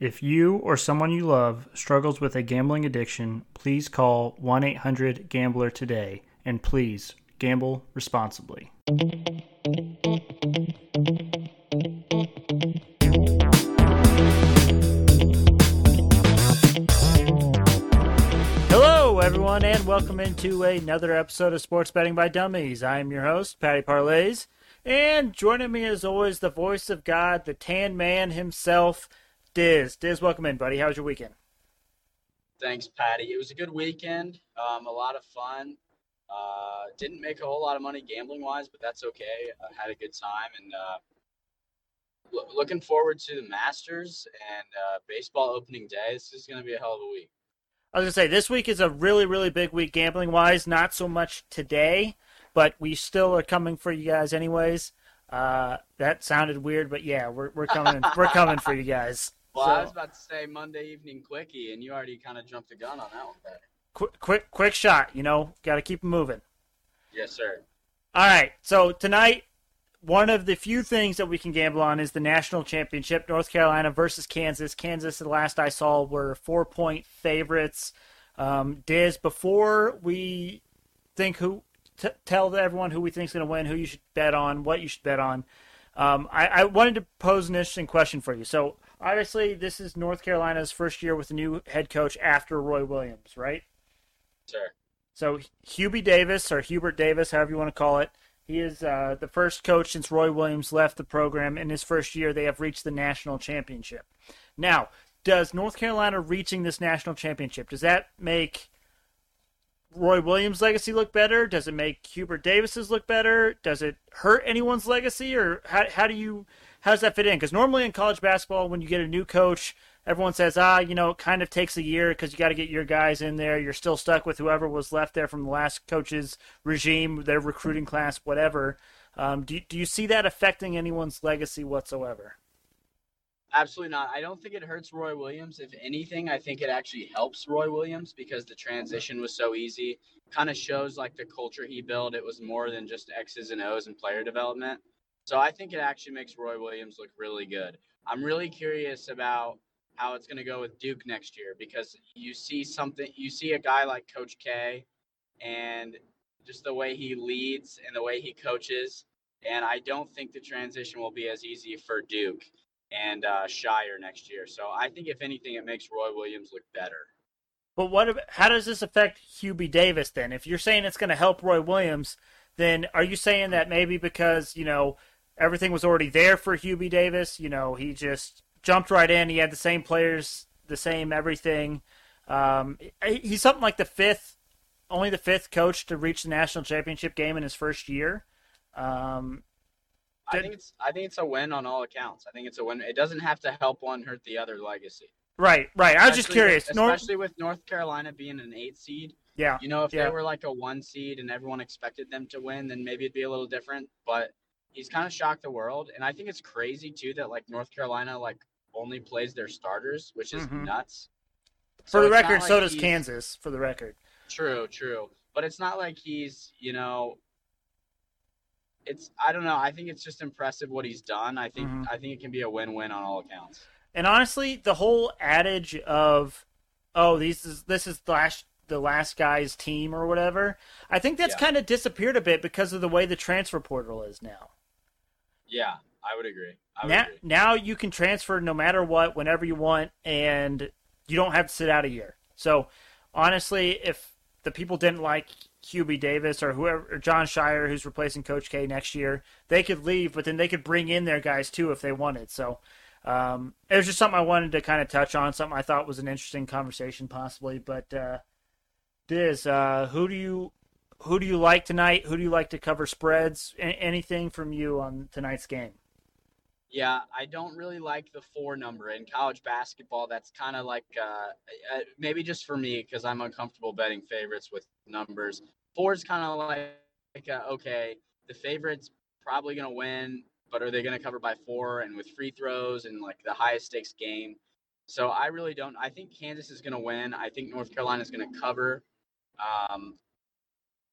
If you or someone you love struggles with a gambling addiction, please call 1 800 Gambler today and please gamble responsibly. Hello, everyone, and welcome into another episode of Sports Betting by Dummies. I am your host, Patty Parlays, and joining me as always, the voice of God, the tan man himself, Diz. Diz, welcome in, buddy. How was your weekend? Thanks, Patty. It was a good weekend. Um, a lot of fun. Uh, didn't make a whole lot of money gambling wise, but that's okay. I had a good time and uh, lo- looking forward to the Masters and uh, baseball opening day. This is going to be a hell of a week. I was gonna say this week is a really, really big week gambling wise. Not so much today, but we still are coming for you guys anyways. Uh, that sounded weird, but yeah, we're we're coming. we're coming for you guys. Well, So- I was about to say Monday evening quickie, and you already kind of jumped the gun on that one. Quick, quick, quick shot. You know, got to keep moving. Yes, sir. All right. So tonight, one of the few things that we can gamble on is the national championship: North Carolina versus Kansas. Kansas, the last I saw, were four-point favorites. Um, Diz, before we think who, t- tell everyone who we think is going to win, who you should bet on, what you should bet on. Um, I, I wanted to pose an interesting question for you. So obviously, this is North Carolina's first year with a new head coach after Roy Williams, right? Sir. So Hubie Davis or Hubert Davis, however you want to call it, he is uh, the first coach since Roy Williams left the program. In his first year, they have reached the national championship. Now, does North Carolina reaching this national championship does that make Roy Williams' legacy look better? Does it make Hubert Davis's look better? Does it hurt anyone's legacy, or how, how do you how does that fit in? Because normally in college basketball, when you get a new coach, everyone says, ah, you know, it kind of takes a year because you got to get your guys in there. You're still stuck with whoever was left there from the last coach's regime, their recruiting class, whatever. Um, do, do you see that affecting anyone's legacy whatsoever? Absolutely not. I don't think it hurts Roy Williams. If anything, I think it actually helps Roy Williams because the transition was so easy. Kind of shows like the culture he built. It was more than just X's and O's and player development. So I think it actually makes Roy Williams look really good. I'm really curious about how it's going to go with Duke next year because you see something, you see a guy like Coach K and just the way he leads and the way he coaches. And I don't think the transition will be as easy for Duke and uh, Scheyer next year. So I think if anything, it makes Roy Williams look better. But what? How does this affect Hubie Davis then? If you're saying it's going to help Roy Williams, then are you saying that maybe because you know everything was already there for Hubie Davis? You know, he just jumped right in. He had the same players, the same everything. Um, he's something like the fifth, only the fifth coach to reach the national championship game in his first year. Um, I think it's I think it's a win on all accounts. I think it's a win. It doesn't have to help one hurt the other legacy. right, right. I was just curious. with- especially with North Carolina being an eight seed. yeah, You know, if Yeah. they were like a one seed and everyone expected them to win, then maybe it'd be a little different. But he's kind of shocked the world, and I think it's crazy too that like North Carolina like only plays their starters, which is Mhm. nuts. for So the record, like so does Kansas. For the record. True, true. But it's not like he's, you know, it's I don't know. I think it's just impressive what he's done. I think Mhm. I think it can be a win-win on all accounts. And honestly, the whole adage of "oh, these is this is the last the last guy's team" or whatever, I think that's Yeah. kind of disappeared a bit because of the way the transfer portal is now. Yeah, I would agree. I would Now, agree. now you can transfer no matter what, whenever you want, and you don't have to sit out a year. So, honestly, if the people didn't like Hubie Davis or whoever, or Jon Scheyer, who's replacing Coach K next year, they could leave, but then they could bring in their guys too if they wanted. So, um, it was just something I wanted to kind of touch on, something I thought was an interesting conversation, possibly. But uh, Diz, uh, who do you who do you like tonight? Who do you like to cover spreads? A- anything from you on tonight's game? Yeah, I don't really like the four number in college basketball. That's kind of like uh, uh, maybe just for me because I'm uncomfortable betting favorites with numbers. Four is kind of like, uh, okay, the favorite's probably gonna win, but are they gonna cover by four and with free throws and like the highest stakes game? So I really don't. I think Kansas is gonna win. I think North Carolina is gonna cover. Um,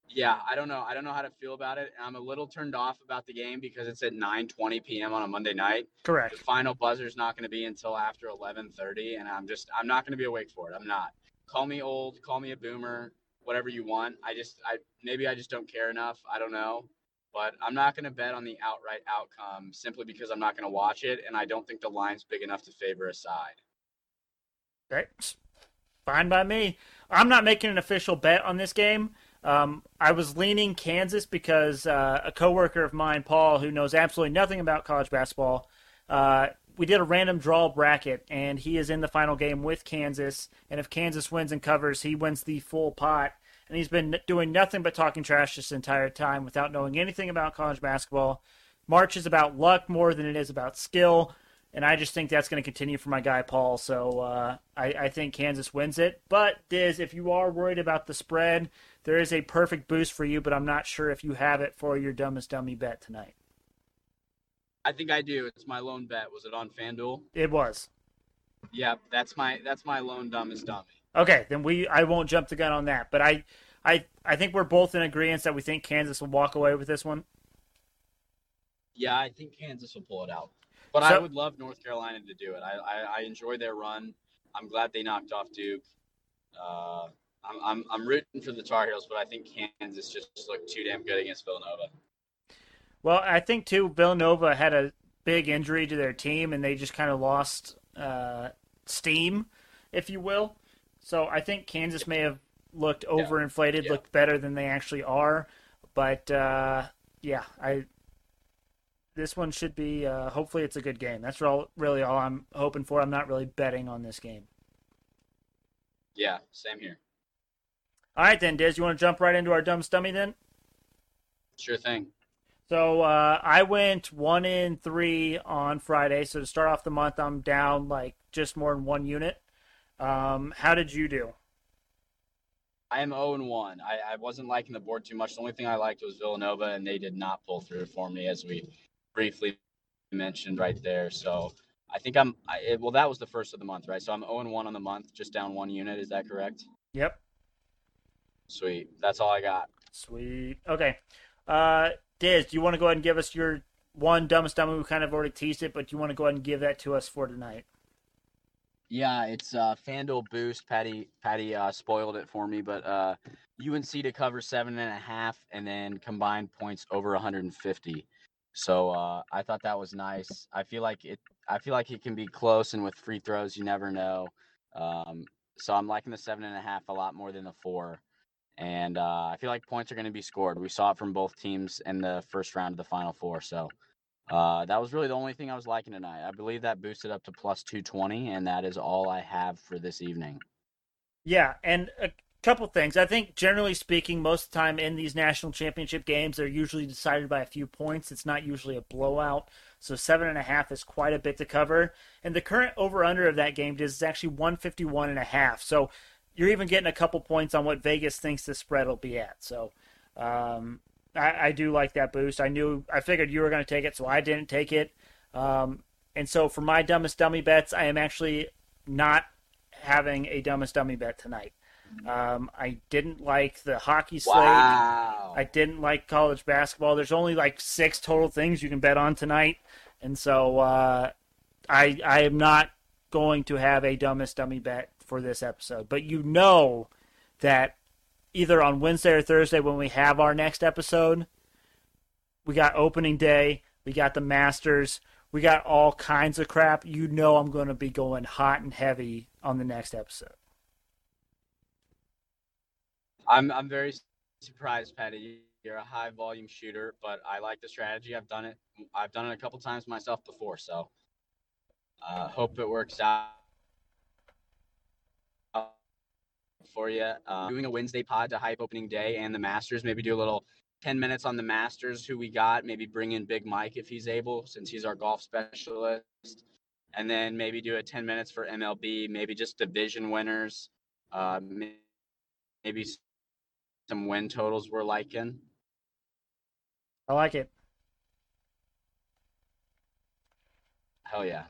Yeah, I don't know. I don't know how to feel about it. I'm a little turned off about the game because it's at 9:20 p.m. on a Monday night. Correct. The final buzzer's not going to be until after 11:30, and I'm just I'm not going to be awake for it. I'm not. Call me old, call me a boomer, whatever you want. I just I maybe I just don't care enough. I don't know, but I'm not going to bet on the outright outcome simply because I'm not going to watch it, and I don't think the line's big enough to favor a side. Okay, fine by me. I'm not making an official bet on this game. Um, I was leaning Kansas because uh, a coworker of mine, Paul, who knows absolutely nothing about college basketball, uh, we did a random draw bracket, and he is in the final game with Kansas. And if Kansas wins and covers, he wins the full pot. And he's been doing nothing but talking trash this entire time without knowing anything about college basketball. March is about luck more than it is about skill and I just think that's going to continue for my guy Paul. So uh, I, I, think Kansas wins it. But Diz, if you are worried about the spread, there is a perfect boost for you. But I'm not sure if you have it for your dumbest dummy bet tonight. I think I do. It's my lone bet. Was it on FanDuel? It was. Yeah, that's my that's my lone dumbest dummy. Okay, then we I won't jump the gun on that. But I I I think we're both in agreement that we think Kansas will walk away with this one. Yeah, I think Kansas will pull it out. But so, I would love North Carolina to do it. I, I, I, enjoy their run. I'm glad they knocked off Duke. Uh, I'm, I'm, I'm rooting for the Tar Heels, but I think Kansas just looked too damn good against Villanova. Well, I think too Villanova had a big injury to their team, and they just kind of lost uh, steam, if you will. So I think Kansas may have looked overinflated, yeah. looked better than they actually are. But uh, yeah, I this one should be. Uh, hopefully, it's a good game. That's all, really all I'm hoping for. I'm not really betting on this game. Yeah, same here. All right, then, Diz, you want to jump right into our dumb stummy then? Sure thing. So uh, I went one in three on Friday. So to start off the month, I'm down like just more than one unit. Um, how did you do? I am 0 and 1. I, I wasn't liking the board too much. The only thing I liked was Villanova, and they did not pull through for me as we briefly mentioned right there. So I think I'm I, it, well. That was the first of the month, right? So I'm 0 and 1 on the month, just down one unit. Is that correct? Yep. Sweet. That's all I got. Sweet. Okay. Uh, Diz, do you want to go ahead and give us your one dumbest dummy? We kind of already teased it, but you want to go ahead and give that to us for tonight? Yeah, it's uh, FanDuel Boost. Patty Patty uh, spoiled it for me, but uh, UNC to cover seven and a half, and then combined points over 150. So uh, I thought that was nice. I feel like it. I feel like it can be close, and with free throws, you never know. Um, so I'm liking the seven and a half a lot more than the four, and uh, I feel like points are going to be scored. We saw it from both teams in the first round of the Final Four. So uh, that was really the only thing I was liking tonight. I believe that boosted up to plus 220, and that is all I have for this evening. Yeah, and a couple things. I think generally speaking, most of the time in these national championship games, they're usually decided by a few points. It's not usually a blowout. So seven and a half is quite a bit to cover. And the current over under of that game is actually 151 and a half. So you're even getting a couple points on what Vegas thinks the spread will be at. So um, I, I, do like that boost. I knew I figured you were going to take it, so I didn't take it. Um, and so for my dumbest dummy bets, I am actually not having a dumbest dummy bet tonight. Um, I didn't like the hockey slate. Wow. I didn't like college basketball. There's only like six total things you can bet on tonight, and so uh, I I am not going to have a dumbest dummy bet for this episode. But you know that either on Wednesday or Thursday when we have our next episode, we got opening day, we got the Masters, we got all kinds of crap. You know I'm going to be going hot and heavy on the next episode. I'm I'm very surprised, Patty. You're a high volume shooter, but I like the strategy. I've done it. I've done it a couple times myself before, so uh, hope it works out for you. Uh, doing a Wednesday pod to hype opening day and the Masters. Maybe do a little 10 minutes on the Masters, who we got. Maybe bring in Big Mike if he's able, since he's our golf specialist. And then maybe do a 10 minutes for MLB, maybe just division winners. Uh, maybe some win totals we're liking. I like it. Hell yeah.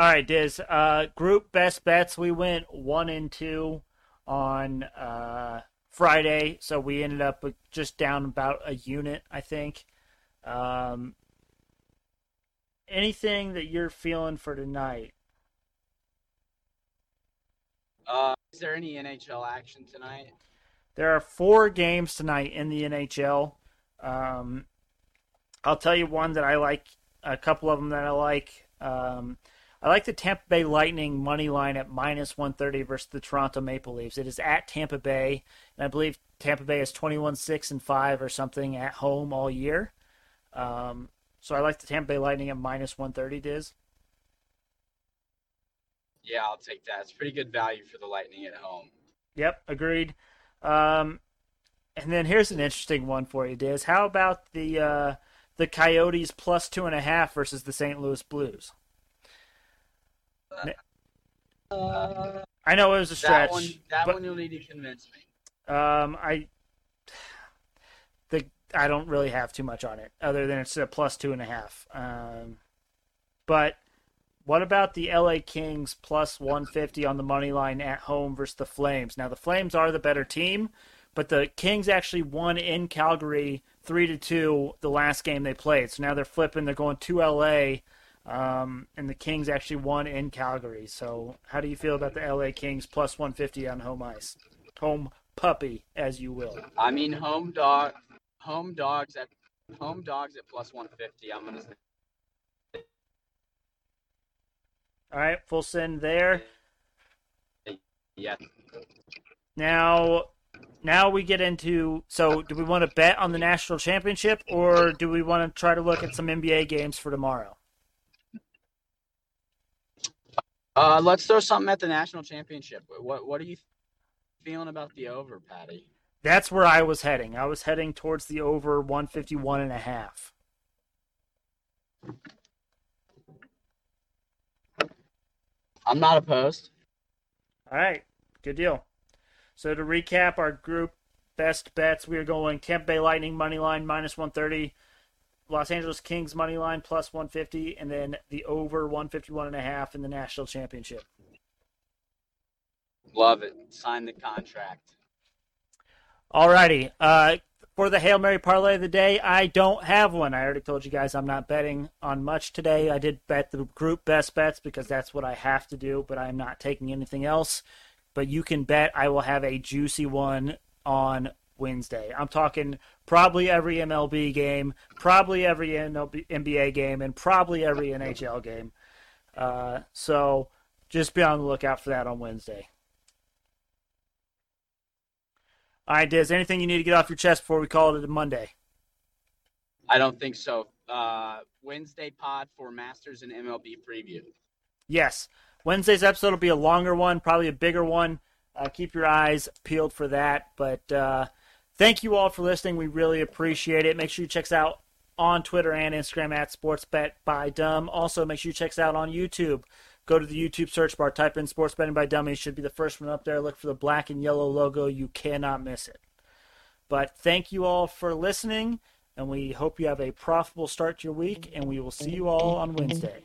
All right, Diz. Uh, group best bets. We went one and two on uh, Friday, so we ended up just down about a unit, I think. Um, anything that you're feeling for tonight? Uh, is there any NHL action tonight? There are four games tonight in the NHL. Um, I'll tell you one that I like, a couple of them that I like. Um, I like the Tampa Bay Lightning money line at minus 130 versus the Toronto Maple Leafs. It is at Tampa Bay, and I believe Tampa Bay is 21 6 and 5 or something at home all year. Um, so I like the Tampa Bay Lightning at minus 130, Diz. Yeah, I'll take that. It's pretty good value for the Lightning at home. Yep, agreed. Um, and then here's an interesting one for you, Diz. How about the uh, the Coyotes plus two and a half versus the St. Louis Blues? Uh, I know it was a stretch. that one, that but, one you'll need to convince me. Um, I the I don't really have too much on it, other than it's a plus two and a half. Um, but what about the LA Kings plus 150 on the money line at home versus the Flames? Now the Flames are the better team, but the Kings actually won in Calgary three to two the last game they played. So now they're flipping. They're going to LA. Um, and the Kings actually won in Calgary. So, how do you feel about the LA Kings plus 150 on home ice? Home puppy, as you will. I mean, home dog, home dogs at home dogs at plus 150. I'm gonna. Say. All right, full send there. Yeah. Now, now we get into. So, do we want to bet on the national championship, or do we want to try to look at some NBA games for tomorrow? Uh, let's throw something at the national championship. What What are you feeling about the over, Patty? That's where I was heading. I was heading towards the over 151 and a half. I'm not opposed. All right, good deal. So to recap our group best bets, we are going Tampa Bay Lightning money line minus 130, Los Angeles Kings money line plus 150, and then the over 151 and a half in the national championship. Love it. Sign the contract. Alrighty. Uh, for the Hail Mary parlay of the day, I don't have one. I already told you guys I'm not betting on much today. I did bet the group best bets because that's what I have to do, but I'm not taking anything else. But you can bet I will have a juicy one on Wednesday. I'm talking probably every MLB game, probably every MLB, NBA game, and probably every NHL game. Uh, so just be on the lookout for that on Wednesday. All right, Diz, anything you need to get off your chest before we call it a Monday? I don't think so. Uh, Wednesday pod for Masters and MLB preview. Yes. Wednesday's episode will be a longer one, probably a bigger one. Uh, keep your eyes peeled for that. But uh, thank you all for listening. We really appreciate it. Make sure you check us out on Twitter and Instagram at SportsBet by Dumb. Also, make sure you check us out on YouTube. Go to the YouTube search bar, type in Sports Betting by Dummy. It should be the first one up there. Look for the black and yellow logo. You cannot miss it. But thank you all for listening, and we hope you have a profitable start to your week, and we will see you all on Wednesday.